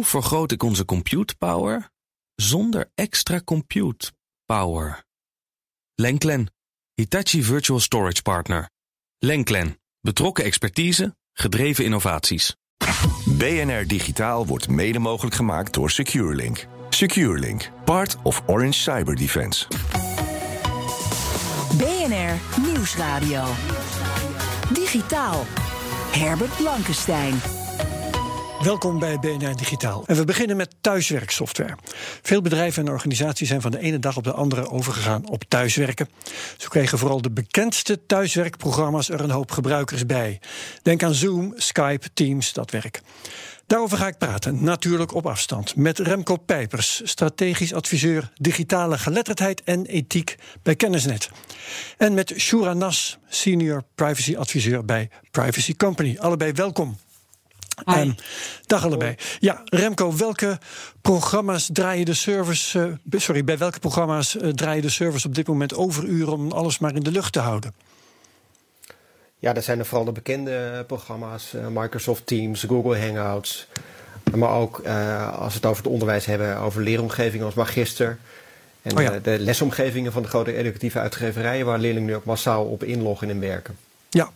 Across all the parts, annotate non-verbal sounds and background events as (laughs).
Hoe vergroot ik onze compute power zonder extra compute power? Lenklen, Hitachi Virtual Storage Partner. Lenklen, betrokken expertise, gedreven innovaties. BNR Digitaal wordt mede mogelijk gemaakt door SecureLink. SecureLink, part of Orange Cyber Defense. BNR Nieuwsradio. Digitaal. Herbert Blankenstein. Welkom bij BNR Digitaal. En we beginnen met thuiswerksoftware. Veel bedrijven en organisaties zijn van de ene dag op de andere overgegaan op thuiswerken. Zo kregen vooral de bekendste thuiswerkprogramma's er een hoop gebruikers bij. Denk aan Zoom, Skype, Teams, dat werk. Daarover ga ik praten, natuurlijk op afstand, met Remco Pijpers, strategisch adviseur digitale geletterdheid en ethiek bij Kennisnet. En met Shura Nas, senior privacy adviseur bij Privacy Company. Allebei welkom. Um, dag allebei. Ja, Remco, welke programma's draaien de servers. Uh, sorry, bij welke programma's uh, draaien de servers op dit moment overuren om alles maar in de lucht te houden? Ja, dat zijn er vooral de bekende programma's: uh, Microsoft Teams, Google Hangouts. Maar ook als we het over het onderwijs hebben, over leeromgevingen als Magister. En oh ja. de lesomgevingen van de grote educatieve uitgeverijen, waar leerlingen nu ook massaal op inloggen en werken. Ja,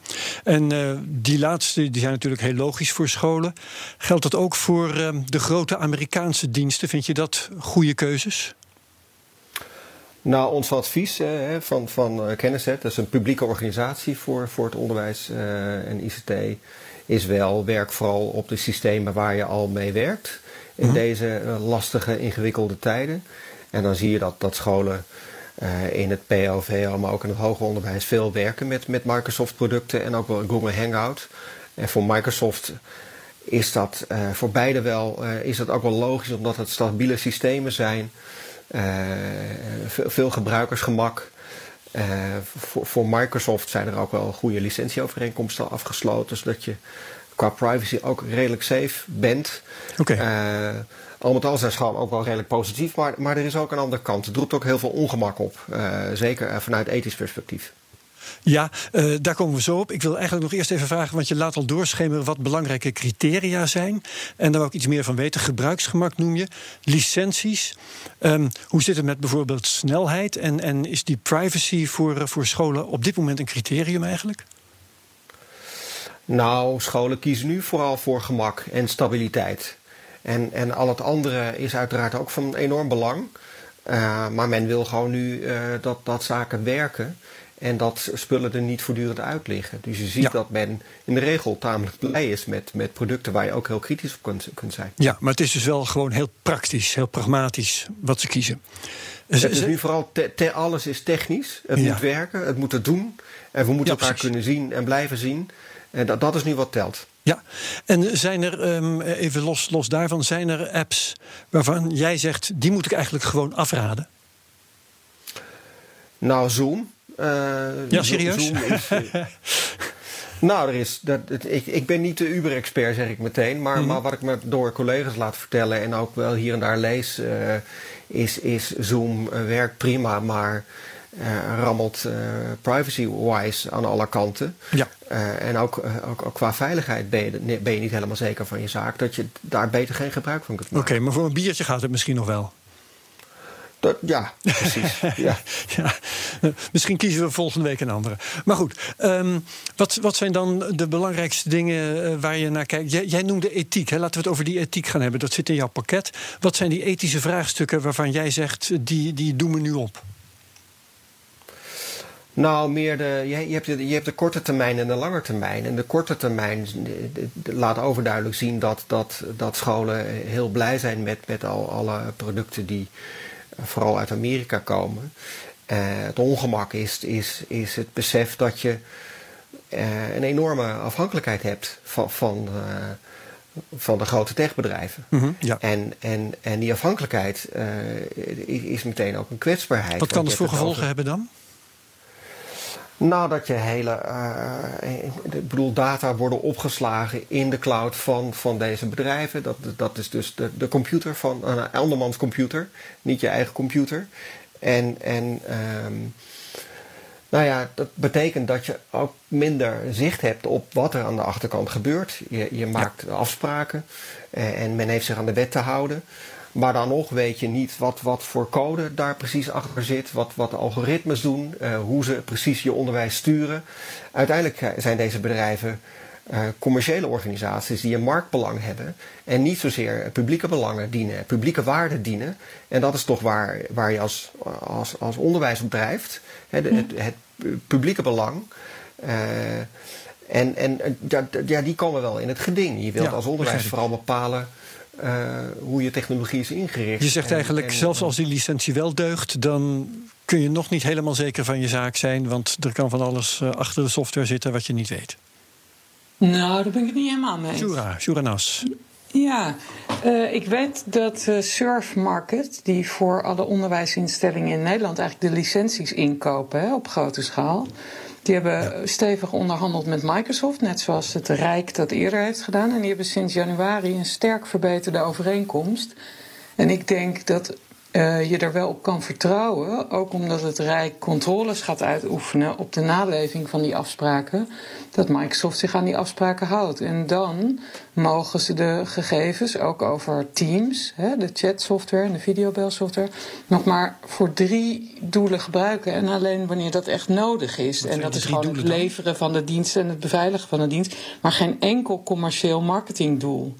en uh, die laatste die zijn natuurlijk heel logisch voor scholen. Geldt dat ook voor uh, de grote Amerikaanse diensten? Vind je dat goede keuzes? Nou, ons advies uh, van, van Kennisset, dat is een publieke organisatie voor, voor het onderwijs uh, en ICT, is wel werk vooral op de systemen waar je al mee werkt in -huh. deze lastige, ingewikkelde tijden. En dan zie je dat, dat scholen uh, in het POV, maar ook in het hoger onderwijs veel werken met, met Microsoft producten en ook wel Google Hangout. En voor Microsoft is dat uh, voor beide wel, uh, is dat ook wel logisch omdat het stabiele systemen zijn. veel, veel gebruikersgemak. voor, voor Microsoft zijn er ook wel goede licentieovereenkomsten afgesloten, zodat je qua privacy ook redelijk safe bent. Okay. Uh, al met al zijn ook wel redelijk positief, maar, maar er is ook een andere kant. Het roept ook heel veel ongemak op, uh, zeker vanuit ethisch perspectief. Ja, uh, daar komen we zo op. Ik wil eigenlijk nog eerst even vragen, want je laat al doorschemeren wat belangrijke criteria zijn. En daar wil ik iets meer van weten. Gebruiksgemak noem je, licenties. Um, hoe zit het met bijvoorbeeld snelheid? En, en is die privacy voor, voor scholen op dit moment een criterium eigenlijk? Nou, scholen kiezen nu vooral voor gemak en stabiliteit. En, en al het andere is uiteraard ook van enorm belang. Uh, maar men wil gewoon nu uh, dat, dat zaken werken. En dat spullen er niet voortdurend uit liggen. Dus je ziet ja. dat men in de regel tamelijk blij is met, met producten waar je ook heel kritisch op kunt, kunt zijn. Ja, maar het is dus wel gewoon heel praktisch, heel pragmatisch wat ze kiezen. Het is nu vooral, te, te, alles is technisch. Het ja. moet werken, het moet het doen. En we moeten ja, elkaar kunnen zien en blijven zien. En dat, dat is nu wat telt. Ja, en zijn er, um, even los, los daarvan, zijn er apps waarvan jij zegt, die moet ik eigenlijk gewoon afraden? Nou, Zoom. Uh, ja, serieus? Zoom is, uh, (laughs) nou, er is, dat, ik, ik ben niet de Uber-expert, zeg ik meteen. Maar, mm. maar wat ik me door collega's laat vertellen en ook wel hier en daar lees, uh, is, is Zoom werkt prima, maar rammelt uh, privacy-wise aan alle kanten. Ja. Uh, en ook, ook, ook, qua veiligheid ben je, ben je niet helemaal zeker van je zaak. Dat je daar beter geen gebruik van kunt maken. Oké, okay, maar voor een biertje gaat het misschien nog wel. Dat, ja, precies. (laughs) ja. ja. Misschien kiezen we volgende week een andere. Maar goed, um, wat, wat zijn dan de belangrijkste dingen waar je naar kijkt? Jij, jij noemde ethiek. Hè? Laten we het over die ethiek gaan hebben. Dat zit in jouw pakket. Wat zijn die ethische vraagstukken waarvan jij zegt, die, die doen we nu op? Nou, meer de, je, je, hebt de, je hebt de korte termijn en de lange termijn. En de korte termijn laat overduidelijk zien dat, dat, dat scholen heel blij zijn met, met al alle producten die vooral uit Amerika komen. Uh, het ongemak is, is, is het besef dat je uh, een enorme afhankelijkheid hebt van, van, uh, van de grote techbedrijven. Mm -hmm, ja. en, en, en die afhankelijkheid is meteen ook een kwetsbaarheid. Wat kan het voor gevolgen hebben dan? Nou, dat je hele. Uh, ik bedoel, data worden opgeslagen in de cloud van, van deze bedrijven. Dat, dat is dus de, de computer van een andermans computer, niet je eigen computer. En, en um, Nou ja, dat betekent dat je ook minder zicht hebt op wat er aan de achterkant gebeurt. Je, je maakt afspraken eh, en men heeft zich aan de wet te houden. Maar dan nog weet je niet wat, wat voor code daar precies achter zit, wat, wat de algoritmes doen, uh, hoe ze precies je onderwijs sturen. Uiteindelijk zijn deze bedrijven uh, commerciële organisaties die een marktbelang hebben en niet zozeer publieke belangen dienen, publieke waarden dienen. En dat is toch waar, waar je als, als, als onderwijs op drijft, hè, de, het, het, publieke belang. Uh, en en ja, die komen wel in het geding. Je wilt als onderwijs vooral bepalen uh, hoe je technologie is ingericht. Je zegt eigenlijk, en, zelfs als die licentie wel deugt, dan kun je nog niet helemaal zeker van je zaak zijn, want er kan van alles uh, achter de software zitten wat je niet weet. Nou, daar ben ik het niet helemaal mee. Shura, Shura Nas. Ja, uh, ik weet dat uh, Surfmarket, die voor alle onderwijsinstellingen in Nederland eigenlijk de licenties inkopen hè, op grote schaal. Die hebben stevig onderhandeld met Microsoft, net zoals het Rijk dat eerder heeft gedaan. En die hebben sinds januari een sterk verbeterde overeenkomst. En ik denk dat uh, je er wel op kan vertrouwen, ook omdat het Rijk controles gaat uitoefenen op de naleving van die afspraken, dat Microsoft zich aan die afspraken houdt. En dan mogen ze de gegevens, ook over Teams, hè, de chatsoftware en de videobelsoftware, nog maar voor drie doelen gebruiken. En alleen wanneer dat echt nodig is. Wat en dat is gewoon het dan? leveren van de dienst en het beveiligen van de dienst, maar geen enkel commercieel marketingdoel.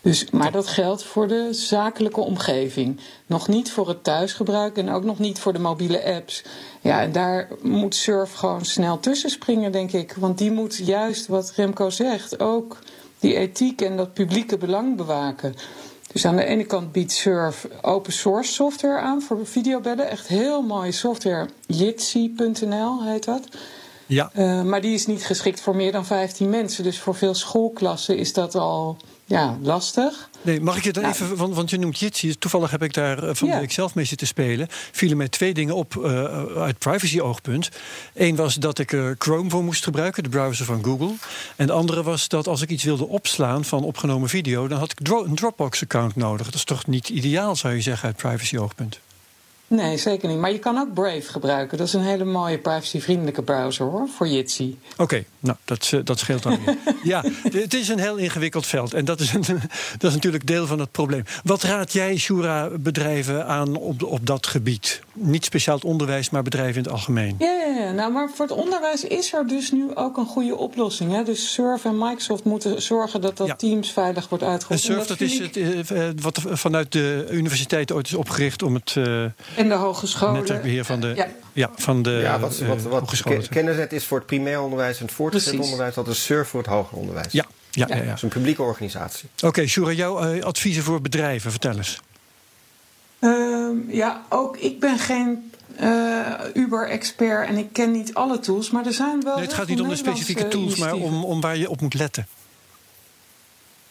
Dus, maar dat geldt voor de zakelijke omgeving. Nog niet voor het thuisgebruik en ook nog niet voor de mobiele apps. Ja, en daar moet Surf gewoon snel tussen springen, denk ik. Want die moet juist, wat Remco zegt, ook die ethiek en dat publieke belang bewaken. Dus aan de ene kant biedt Surf open source software aan voor videobellen. Echt heel mooie software. Jitsi.nl heet dat. Ja. Uh, maar die is niet geschikt voor meer dan 15 mensen. Dus voor veel schoolklassen is dat al ja, lastig. Nee, mag ik je dan Nou, even, want, want je noemt Jitsi, toevallig heb ik daar eh, van Ja. week zelf mee zitten spelen. Vielen mij twee dingen op eh, uit privacy-oogpunt. Eén was dat ik er Chrome voor moest gebruiken, de browser van Google. En de andere was dat als ik iets wilde opslaan van opgenomen video, dan had ik dro- een Dropbox-account nodig. Dat is toch niet ideaal, zou je zeggen, uit privacy-oogpunt? Nee, zeker niet. Maar je kan ook Brave gebruiken. Dat is een hele mooie privacyvriendelijke browser hoor, voor Jitsi. Oké, nou, dat, eh, dat scheelt dan weer. (laughs) ja, het is een heel ingewikkeld veld. En dat is, een, (laughs) dat is natuurlijk deel van het probleem. Wat raad jij, Shura, bedrijven aan op, op dat gebied? Niet speciaal het onderwijs, maar bedrijven in het algemeen. Ja, ja, ja. Nou, maar voor het onderwijs is er dus nu ook een goede oplossing. Hè? Dus Surf en Microsoft moeten zorgen dat dat Ja. Teams veilig wordt En uitgevoerd. Surf, En dat vind is ik- het, eh, eh, wat vanuit de universiteit ooit is opgericht om het En de hogescholen. netwerkbeheer van de, Ja. ja. van de ja, wat, eh, wat, wat hogescholen. Ke- Kennisnet is voor het primair onderwijs en het voortgezet Precies. onderwijs. Dat is Surf voor het hoger onderwijs. Ja, ja, ja. Ja. ja. Dat is een publieke organisatie. Oké, Shura, jouw eh, adviezen voor bedrijven, vertel eens. Ehm, ja, ook ik ben geen eh, Uber-expert en ik ken niet alle tools. Maar er zijn wel. Nee, het gaat niet om de specifieke tools, maar om, om waar je op moet letten.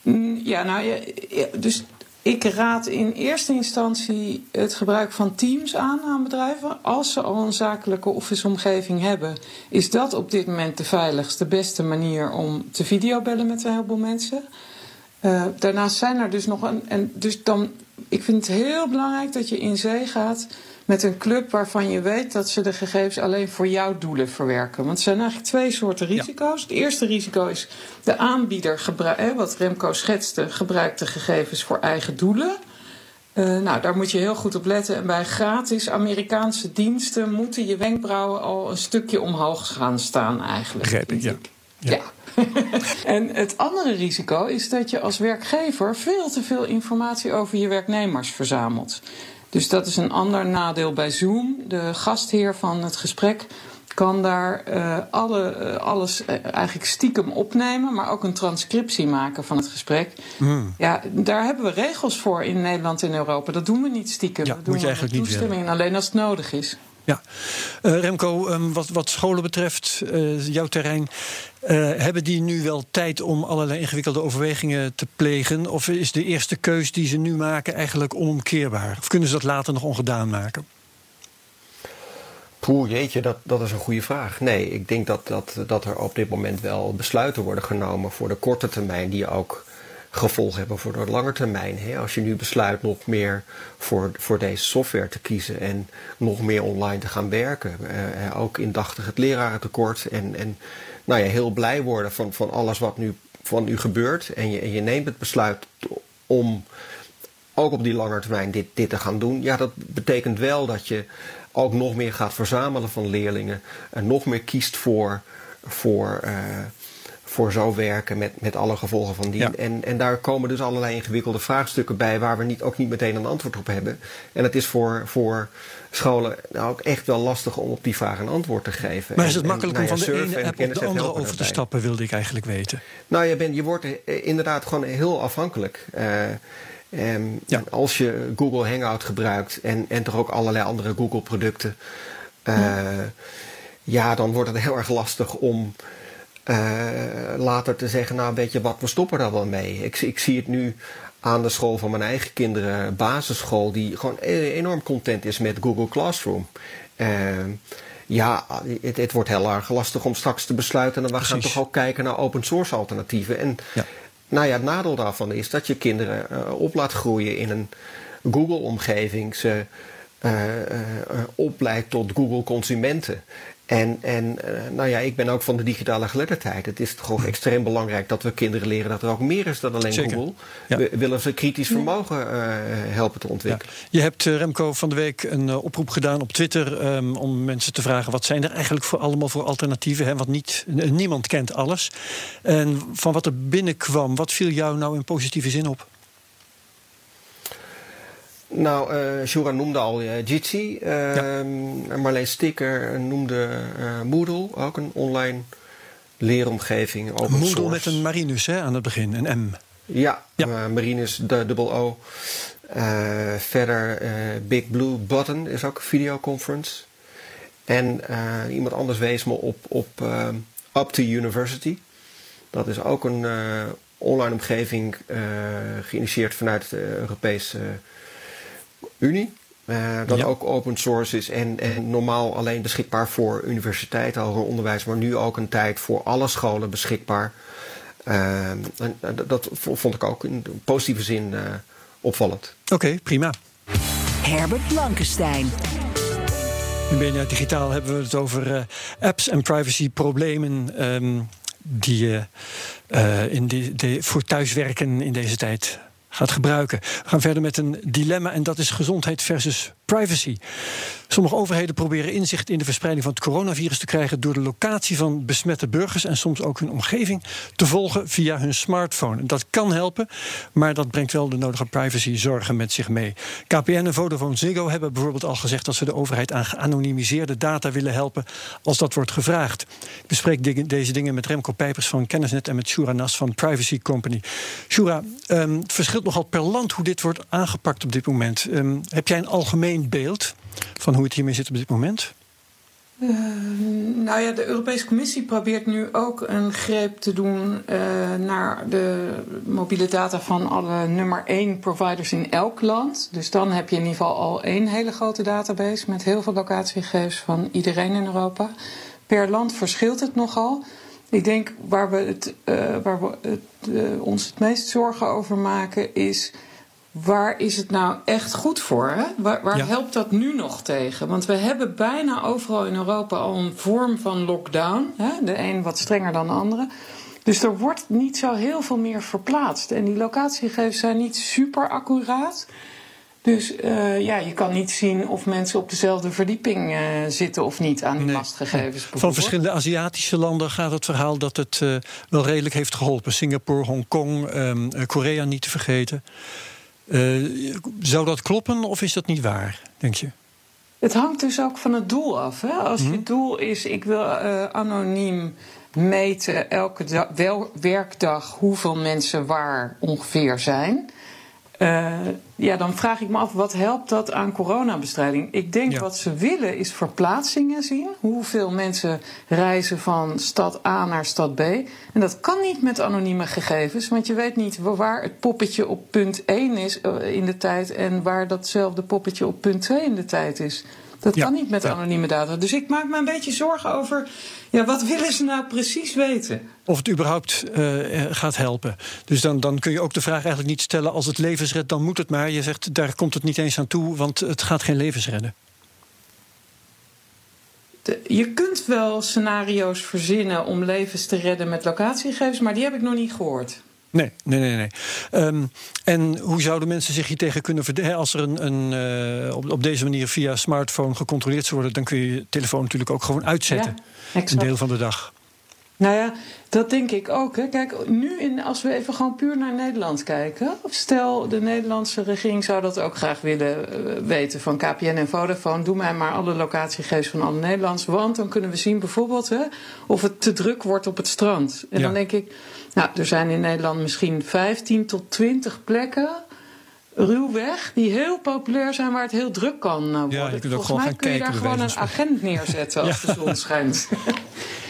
Mm, Ja, nou ja, ja, dus ik raad in eerste instantie het gebruik van Teams aan aan bedrijven. Als ze al een zakelijke office-omgeving hebben, is dat op dit moment de veiligste, beste manier om te videobellen met een heleboel mensen. Eh, daarnaast zijn er dus nog een. En dus dan, ik vind het heel belangrijk dat je in zee gaat met een club waarvan je weet dat ze de gegevens alleen voor jouw doelen verwerken. Want er zijn eigenlijk twee soorten risico's. Het eerste risico is de aanbieder, wat Remco schetste, gebruikt de gegevens voor eigen doelen. Eh, nou, daar moet je heel goed op letten. En bij gratis Amerikaanse diensten moeten je wenkbrauwen al een stukje omhoog gaan staan eigenlijk. Begrijp ik, ja. ja. (laughs) en het andere risico is dat je als werkgever veel te veel informatie over je werknemers verzamelt. Dus dat is een ander nadeel bij Zoom. De gastheer van het gesprek kan daar eh, alle, eh, alles eh, eigenlijk stiekem opnemen, maar ook een transcriptie maken van het gesprek. Hmm. Ja, daar hebben we regels voor in Nederland en Europa. Dat doen we niet stiekem. Ja, dat doen moet je we eigenlijk met niet toestemming, alleen als het nodig is. Ja, Eh, Remco, ehm, wat, wat scholen betreft, eh, jouw terrein, eh, hebben die nu wel tijd om allerlei ingewikkelde overwegingen te plegen? Of is de eerste keus die ze nu maken eigenlijk onomkeerbaar? Of kunnen ze dat later nog ongedaan maken? Poeh, jeetje, dat, dat is een goede vraag. Nee, ik denk dat, dat, dat er op dit moment wel besluiten worden genomen voor de korte termijn die ook gevolgen hebben voor de lange termijn. Hè? Als je nu besluit nog meer voor, voor deze software te kiezen en nog meer online te gaan werken. Uh, ook indachtig het lerarentekort en, en nou ja, heel blij worden van, van alles wat nu van u gebeurt. En je, en je neemt het besluit om ook op die lange termijn dit, dit te gaan doen. Ja, dat betekent wel dat je ook nog meer gaat verzamelen van leerlingen. En nog meer kiest voor, voor, uh, voor zo werken met, met alle gevolgen van die. En, en daar komen dus allerlei ingewikkelde vraagstukken bij waar we niet, ook niet meteen een antwoord op hebben. En het is voor, voor scholen nou ook echt wel lastig om op die vraag een antwoord te geven. Maar is het makkelijk om nou van de ene app op de andere over te stappen, wilde ik eigenlijk weten. Nou, je, bent, je wordt inderdaad gewoon heel afhankelijk. Uh, Um, ja. Als je Google Hangout gebruikt en, en toch ook allerlei andere Google producten, uh, ja. dan wordt het heel erg lastig om later te zeggen, nou weet je wat, we stoppen daar wel mee. Ik, ik zie het nu aan de school van mijn eigen kinderen, basisschool, die gewoon e-, enorm content is met Google Classroom. Uh, ja, het, het, wordt heel erg lastig om straks te besluiten. En we gaan toch ook kijken naar open source alternatieven. En ja. Nou ja, het nadeel daarvan is dat je kinderen uh, op laat groeien in een Google-omgeving. Ze uh, opleidt tot Google-consumenten. En, en nou ja, ik ben ook van de digitale geletterdheid. Het is toch ook extreem belangrijk dat we kinderen leren dat er ook meer is dan alleen Google. We willen ze kritisch vermogen uh, helpen te ontwikkelen. Ja. Je hebt Remco van de week een oproep gedaan op Twitter um, om mensen te vragen wat zijn er eigenlijk voor allemaal voor alternatieven. Hè? Want niet, niemand kent alles. En van wat er binnenkwam, wat viel jou nou in positieve zin op? Nou, uh, Shura noemde al uh, Jitsi. Uh, ja. Marleen Sticker noemde uh, Moodle, ook een online leeromgeving. Open Moodle source. met een Marinus hè, aan het begin, een M. Ja, ja. Marinus, de dubbel O. verder Big Blue Button is ook een videoconference. En iemand anders wees me op, op Up to University. Dat is ook een online omgeving geïnitieerd vanuit de Europese Unie. Uh, dat ook open source is en, en, normaal alleen beschikbaar voor universiteiten, hoger onderwijs, maar nu ook een tijd voor alle scholen beschikbaar. Uh, en, dat vond ik ook in positieve zin uh, opvallend. Oké, okay, prima. Herbert Blankenstein. In BNR Digitaal hebben we het over apps en privacyproblemen um, die in die, de, voor thuiswerken in deze tijd gaat gebruiken. We gaan verder met een dilemma en dat is gezondheid versus privacy. Sommige overheden proberen inzicht in de verspreiding van het coronavirus te krijgen door de locatie van besmette burgers en soms ook hun omgeving te volgen via hun smartphone. Dat kan helpen, maar dat brengt wel de nodige privacyzorgen met zich mee. KPN en Vodafone Ziggo hebben bijvoorbeeld al gezegd dat ze de overheid aan geanonimiseerde data willen helpen als dat wordt gevraagd. Ik bespreek deze dingen met Remco Pijpers van Kennisnet en met Shura Nas van Privacy Company. Shura, um, het verschilt nogal per land hoe dit wordt aangepakt op dit moment. Um, heb jij een algemeen beeld van hoe het hiermee zit op dit moment? Uh, nou ja, de Europese Commissie probeert nu ook een greep te doen uh, naar de mobiele data van alle nummer 1 providers in elk land. Dus dan heb je in ieder geval al één hele grote database met heel veel locatiegegevens van iedereen in Europa. Per land verschilt het nogal. Ik denk waar we, het, uh, waar we het, ons het meest zorgen over maken is waar is het nou echt goed voor? Hè? Waar, waar helpt dat nu nog tegen? Want we hebben bijna overal in Europa al een vorm van lockdown. Hè? De een wat strenger dan de andere. Dus er wordt niet zo heel veel meer verplaatst. En die locatiegegevens zijn niet super accuraat. Dus uh, ja, je kan niet zien of mensen op dezelfde verdieping uh, zitten of niet aan die nee. mastgegevens. Van verschillende Aziatische landen gaat het verhaal dat het uh, wel redelijk heeft geholpen. Singapore, Hongkong, um, Korea niet te vergeten. Uh, zou dat kloppen of is dat niet waar, denk je? Het hangt dus ook van het doel af. Hè? Als je doel is, ik wil uh, anoniem meten elke wel, werkdag hoeveel mensen waar ongeveer zijn. Uh, ja, dan vraag ik me af, wat helpt dat aan coronabestrijding? Ik denk ja. wat ze willen is verplaatsingen zien. Hoeveel mensen reizen van stad A naar stad B. En dat kan niet met anonieme gegevens, want je weet niet waar het poppetje op punt 1 is in de tijd en waar datzelfde poppetje op punt 2 in de tijd is. Dat Ja, kan niet met anonieme data. Dus ik maak me een beetje zorgen over, ja, wat willen ze nou precies weten? Of het überhaupt eh, eh, gaat helpen. Dus dan, dan kun je ook de vraag eigenlijk niet stellen: als het levens redt, dan moet het maar. Je zegt daar komt het niet eens aan toe, want het gaat geen levens redden. De- je kunt wel scenario's verzinnen om levens te redden met locatiegegevens, maar die heb ik nog niet gehoord. Nee, nee, nee. nee. Ehm, en hoe zouden mensen zich hier tegen kunnen verdedigen? Als er een, een, eh, op, op deze manier via smartphone gecontroleerd zou worden, dan kun je je telefoon natuurlijk ook gewoon uitzetten. Ja, een deel van de dag. Nou ja, dat denk ik ook. Hè. Kijk, nu in, als we even gewoon puur naar Nederland kijken. Stel, de Nederlandse regering zou dat ook graag willen eh, weten van KPN en Vodafone. Doe mij maar alle locatiegegevens van alle Nederlands. Want dan kunnen we zien bijvoorbeeld hè, of het te druk wordt op het strand. En Ja. dan denk ik, nou, er zijn in Nederland misschien 15 tot 20 plekken. Ruwweg, die heel populair zijn, waar het heel druk kan eh, worden. je kunt ook Volgens mij kun je daar gewoon een agent neerzetten (laughs) als de zon schijnt.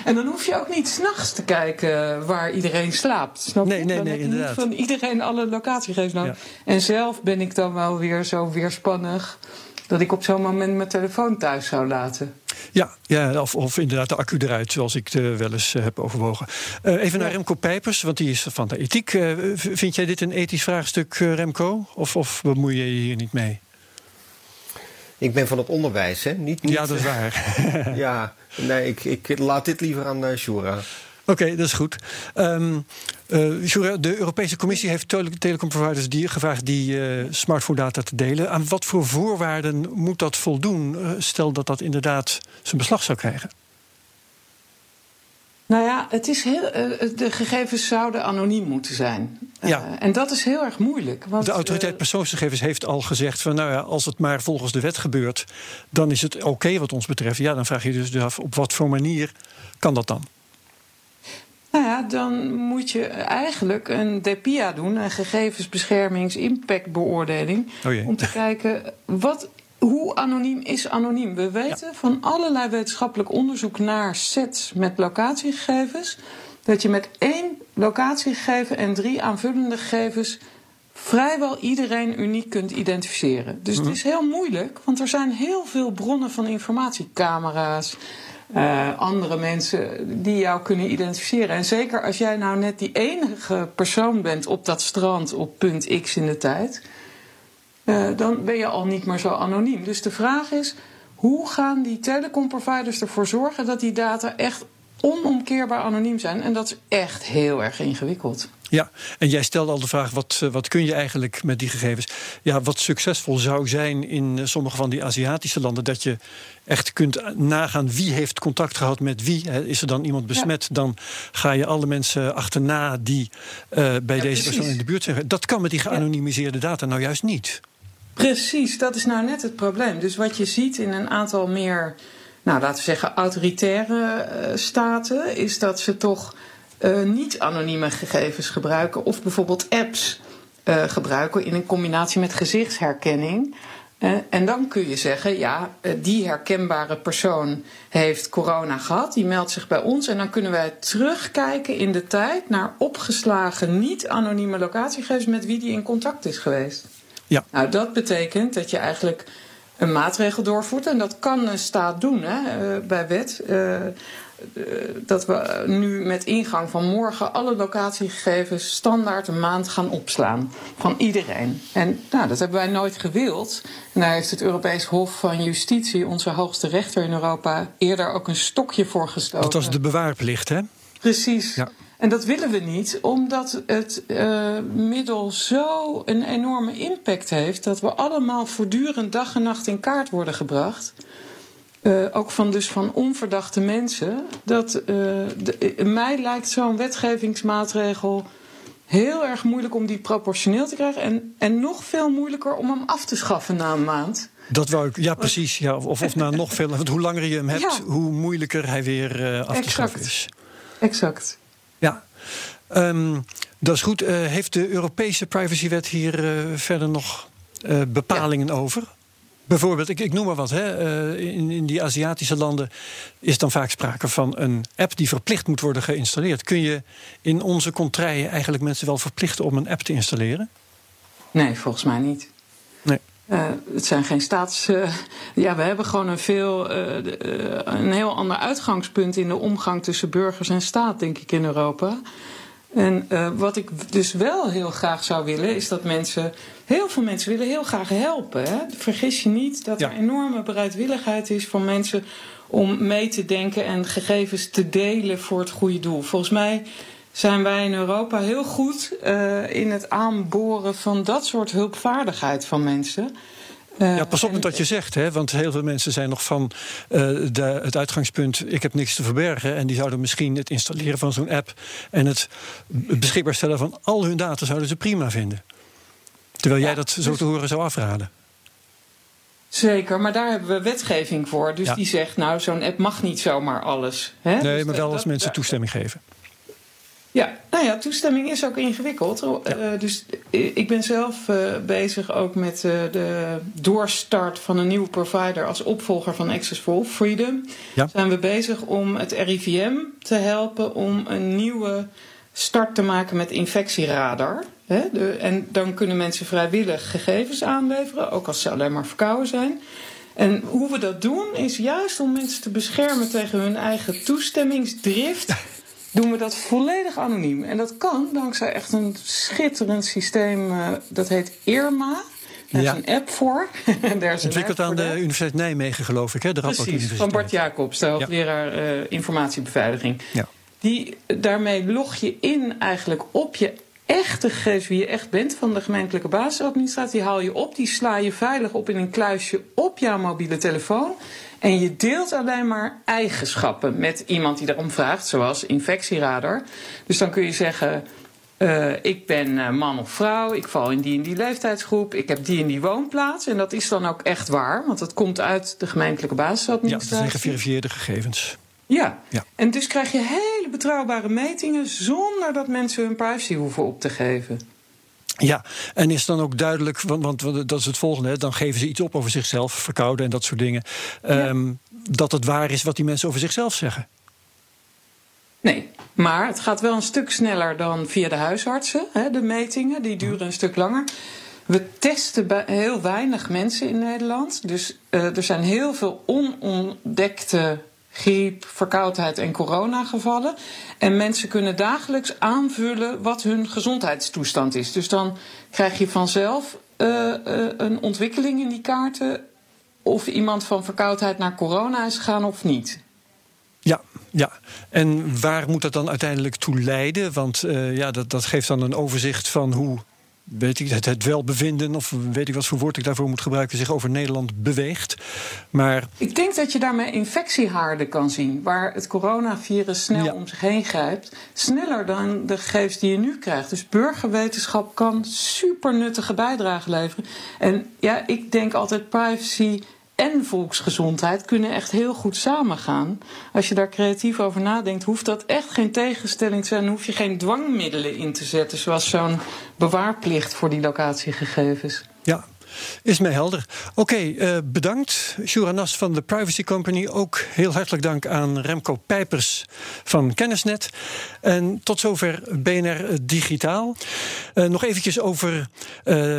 En dan hoef je ook niet s'nachts te kijken waar iedereen slaapt. Snap je? Nee, nee, dan nee, heb je niet van iedereen alle locatiegegevens nodig. En zelf ben ik dan wel weer zo weerspannig dat ik op zo'n moment mijn telefoon thuis zou laten. Ja, ja of, of inderdaad de accu eruit, zoals ik het wel eens eh, heb overwogen. Eh, even naar. Remco Pijpers, want die is van de ethiek. Eh, vind jij dit een ethisch vraagstuk, eh, Remco? Of, of bemoei je je hier niet mee? Ik ben van het onderwijs, hè? Niet, niet, Ja, dat is waar. (laughs) ja, nee, ik, ik laat dit liever aan uh, Shura. Oké, dat is goed. Ehm Shura, de Europese Commissie heeft tele- telecomproviders die, gevraagd die eh smartphone data te delen. Aan wat voor voorwaarden moet dat voldoen? eh, stel dat dat inderdaad zijn beslag zou krijgen. Nou ja, het is heel, de gegevens zouden anoniem moeten zijn. Ja. En dat is heel erg moeilijk. Want, De autoriteit persoonsgegevens heeft al gezegd van nou ja, als het maar volgens de wet gebeurt, dan is het oké wat ons betreft. Ja, dan vraag je dus af op wat voor manier kan dat dan? Nou ja, dan moet je eigenlijk een DPIA doen, een gegevensbeschermingsimpactbeoordeling. Oh. Om te kijken wat, hoe anoniem is anoniem. We weten van allerlei wetenschappelijk onderzoek naar sets met locatiegegevens dat je met één locatiegegeven en drie aanvullende gegevens vrijwel iedereen uniek kunt identificeren. Dus het is heel moeilijk, want er zijn heel veel bronnen van informatie, eh, andere mensen die jou kunnen identificeren. En zeker als jij nou net die enige persoon bent op dat strand op punt X in de tijd, eh, dan ben je al niet meer zo anoniem. Dus de vraag is, hoe gaan die telecomproviders ervoor zorgen dat die data echt onomkeerbaar anoniem zijn? En dat is echt heel erg ingewikkeld. Ja, en jij stelde al de vraag: wat, eh, wat kun je eigenlijk met die gegevens? Ja, wat succesvol zou zijn in eh, sommige van die Aziatische landen, dat je echt kunt nagaan wie heeft contact gehad met wie. Is er dan iemand besmet, dan ga je alle mensen achterna die eh, bij deze precies. persoon in de buurt zijn. Dat kan met die geanonimiseerde data nou juist niet. Precies, dat is nou net het probleem. Dus wat je ziet in een aantal meer, nou laten we zeggen, autoritaire eh, staten, is dat ze toch eh, niet anonieme gegevens gebruiken of bijvoorbeeld apps eh, gebruiken in een combinatie met gezichtsherkenning. En dan kun je zeggen, ja, eh, die herkenbare persoon heeft corona gehad, die meldt zich bij ons. En dan kunnen wij terugkijken in de tijd naar opgeslagen niet-anonieme locatiegegevens met wie die in contact is geweest. Ja. Nou, dat betekent dat je eigenlijk een maatregel doorvoert. En dat kan een staat doen hè, bij wet. Eh, dat we nu met ingang van morgen alle locatiegegevens standaard een maand gaan opslaan. Van iedereen. En nou, dat hebben wij nooit gewild. En daar heeft het Europees Hof van Justitie, onze hoogste rechter in Europa, eerder ook een stokje voor gestoken. Dat was de bewaarplicht, hè? Precies. Ja. En dat willen we niet, omdat het eh, middel zo een enorme impact heeft dat we allemaal voortdurend dag en nacht in kaart worden gebracht. Eh, ook van, dus van onverdachte mensen. Dat eh, de, mij lijkt zo'n wetgevingsmaatregel heel erg moeilijk om die proportioneel te krijgen. En, en nog veel moeilijker om hem af te schaffen na een maand. Dat wou ik, ja, precies. Ja, of, of na nog veel. Want hoe langer je hem hebt, Ja. hoe moeilijker hij weer eh, af te schaffen is. Exact. Ja, Ehm, dat is goed. Eh, heeft de Europese privacywet hier eh, verder nog eh, bepalingen over? Bijvoorbeeld, ik, ik noem maar wat. Hè, eh, in, in die Aziatische landen is dan vaak sprake van een app die verplicht moet worden geïnstalleerd. Kun je in onze contraien eigenlijk mensen wel verplichten om een app te installeren? Nee, volgens mij niet. Nee. Uh, het zijn geen staats. Uh, ja, we hebben gewoon een, veel, uh, een heel ander uitgangspunt in de omgang tussen burgers en staat, denk ik, in Europa. En wat ik dus wel heel graag zou willen, is dat mensen. Heel veel mensen willen heel graag helpen. Hè? Vergis je niet dat ja. er enorme bereidwilligheid is van mensen om mee te denken en gegevens te delen voor het goede doel. Volgens mij zijn wij in Europa heel goed uh, in het aanboren van dat soort hulpvaardigheid van mensen. Uh, ja, pas op met wat je zegt, hè? want heel veel mensen zijn nog van uh, de, het uitgangspunt: ik heb niks te verbergen. En die zouden misschien het installeren van zo'n app en het beschikbaar stellen van al hun data zouden ze prima vinden. Terwijl jij dat zo dus... te horen zou afraden. Zeker, maar daar hebben we wetgeving voor. Dus ja. die zegt, nou, zo'n app mag niet zomaar alles. Hè? Nee, dus maar wel als mensen toestemming geven. Ja, nou ja, toestemming is ook ingewikkeld. Ja. Uh, dus ik ben zelf uh, bezig ook met uh, de doorstart van een nieuwe provider als opvolger van Access for All Freedom. Ja. Zijn we bezig om het RIVM te helpen om een nieuwe start te maken met infectieradar. Hè? De, en dan kunnen mensen vrijwillig gegevens aanleveren, ook als ze alleen maar verkouden zijn. En hoe we dat doen is juist om mensen te beschermen tegen hun eigen toestemmingsdrift (laughs) doen we dat volledig anoniem. En dat kan dankzij echt een schitterend systeem, uh, dat heet Irma. Daar ja. is een app voor. (laughs) Ontwikkeld aan de Universiteit Nijmegen, geloof ik, hè? De Precies, van Bart Jacobs, de hoogleraar ja. uh, informatiebeveiliging. Ja. Die, daarmee log je in eigenlijk op je echte gegevens, wie je echt bent van de gemeentelijke basisadministratie, haal je op, die sla je veilig op in een kluisje op jouw mobiele telefoon. En je deelt alleen maar eigenschappen met iemand die daarom vraagt, zoals infectieradar. Dus dan kun je zeggen. Uh, ik ben uh, man of vrouw, ik val in die en die leeftijdsgroep, ik heb die en die woonplaats. En dat is dan ook echt waar, want dat komt uit de gemeentelijke basisadministratie. Ja, dat zijn geverifieerde gegevens. Ja. ja, en dus krijg je hele betrouwbare metingen zonder dat mensen hun privacy hoeven op te geven. Ja, en is dan ook duidelijk, want, want, dat is het volgende, dan geven ze iets op over zichzelf, verkouden en dat soort dingen, ja. um, dat het waar is wat die mensen over zichzelf zeggen. Nee, maar het gaat wel een stuk sneller dan via de huisartsen. Hè, de metingen, die duren een stuk langer. We testen bij heel weinig mensen in Nederland. Dus uh, er zijn heel veel onontdekte griep, verkoudheid en coronagevallen. En mensen kunnen dagelijks aanvullen wat hun gezondheidstoestand is. Dus dan krijg je vanzelf uh, uh, een ontwikkeling in die kaarten. Of iemand van verkoudheid naar corona is gegaan of niet. Ja, ja, en waar moet dat dan uiteindelijk toe leiden? Want uh, ja, dat, dat geeft dan een overzicht van hoe weet ik, het, het welbevinden, of weet ik wat voor woord ik daarvoor moet gebruiken, zich over Nederland beweegt. Maar... Ik denk dat je daarmee infectiehaarden kan zien, waar het coronavirus snel ja. om zich heen grijpt. Sneller dan de gegevens die je nu krijgt. Dus burgerwetenschap kan super nuttige bijdrage leveren. En ja, ik denk altijd privacy en volksgezondheid kunnen echt heel goed samengaan. Als je daar creatief over nadenkt, hoeft dat echt geen tegenstelling te zijn. Hoef je geen dwangmiddelen in te zetten, zoals zo'n bewaarplicht voor die locatiegegevens. Ja, is mij helder. Oké, okay, uh, bedankt. Nas van de Privacy Company. Ook heel hartelijk dank aan Remco Pijpers van Kennisnet. En tot zover BNR Digitaal. Uh, nog eventjes over uh,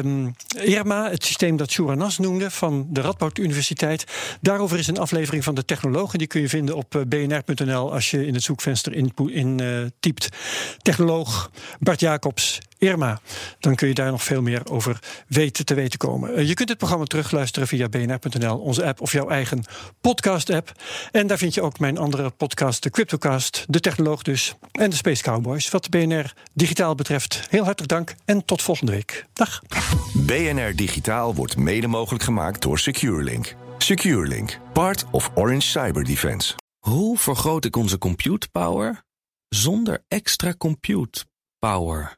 IRMA, het systeem dat Nas noemde van de Radboud Universiteit. Daarover is een aflevering van de Technologen. Die kun je vinden op bnr.nl als je in het zoekvenster in, in typt. Technoloog Bart Jacobs Irma. Dan kun je daar nog veel meer over weten te weten komen. Uh, je kunt het programma terugluisteren via bnr.nl, onze app of jouw eigen podcast-app. En daar vind je ook mijn andere podcast, de Cryptocast, de Technoloog dus, en de Space Cowboys. Wat BNR Digitaal betreft, heel hartelijk dank en tot volgende week. Dag. BNR Digitaal wordt mede mogelijk gemaakt door SecureLink. SecureLink, part of Orange Cyber Defense. Hoe vergroot ik onze compute power zonder extra compute power?